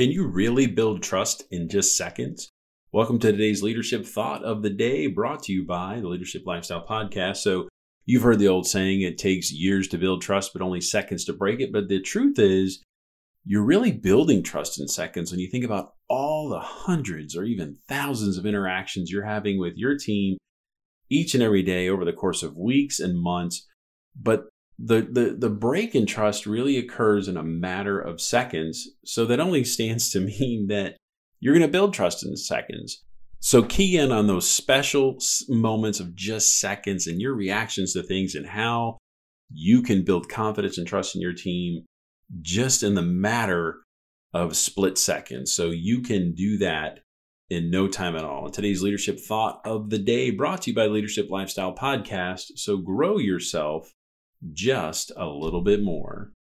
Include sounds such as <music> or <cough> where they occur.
Can you really build trust in just seconds? Welcome to today's leadership thought of the day brought to you by the Leadership Lifestyle Podcast. So, you've heard the old saying, it takes years to build trust, but only seconds to break it. But the truth is, you're really building trust in seconds when you think about all the hundreds or even thousands of interactions you're having with your team each and every day over the course of weeks and months. But the, the, the break in trust really occurs in a matter of seconds. So that only stands to <laughs> mean that you're going to build trust in seconds. So key in on those special moments of just seconds and your reactions to things and how you can build confidence and trust in your team just in the matter of split seconds. So you can do that in no time at all. And today's leadership thought of the day brought to you by Leadership Lifestyle Podcast. So grow yourself just a little bit more.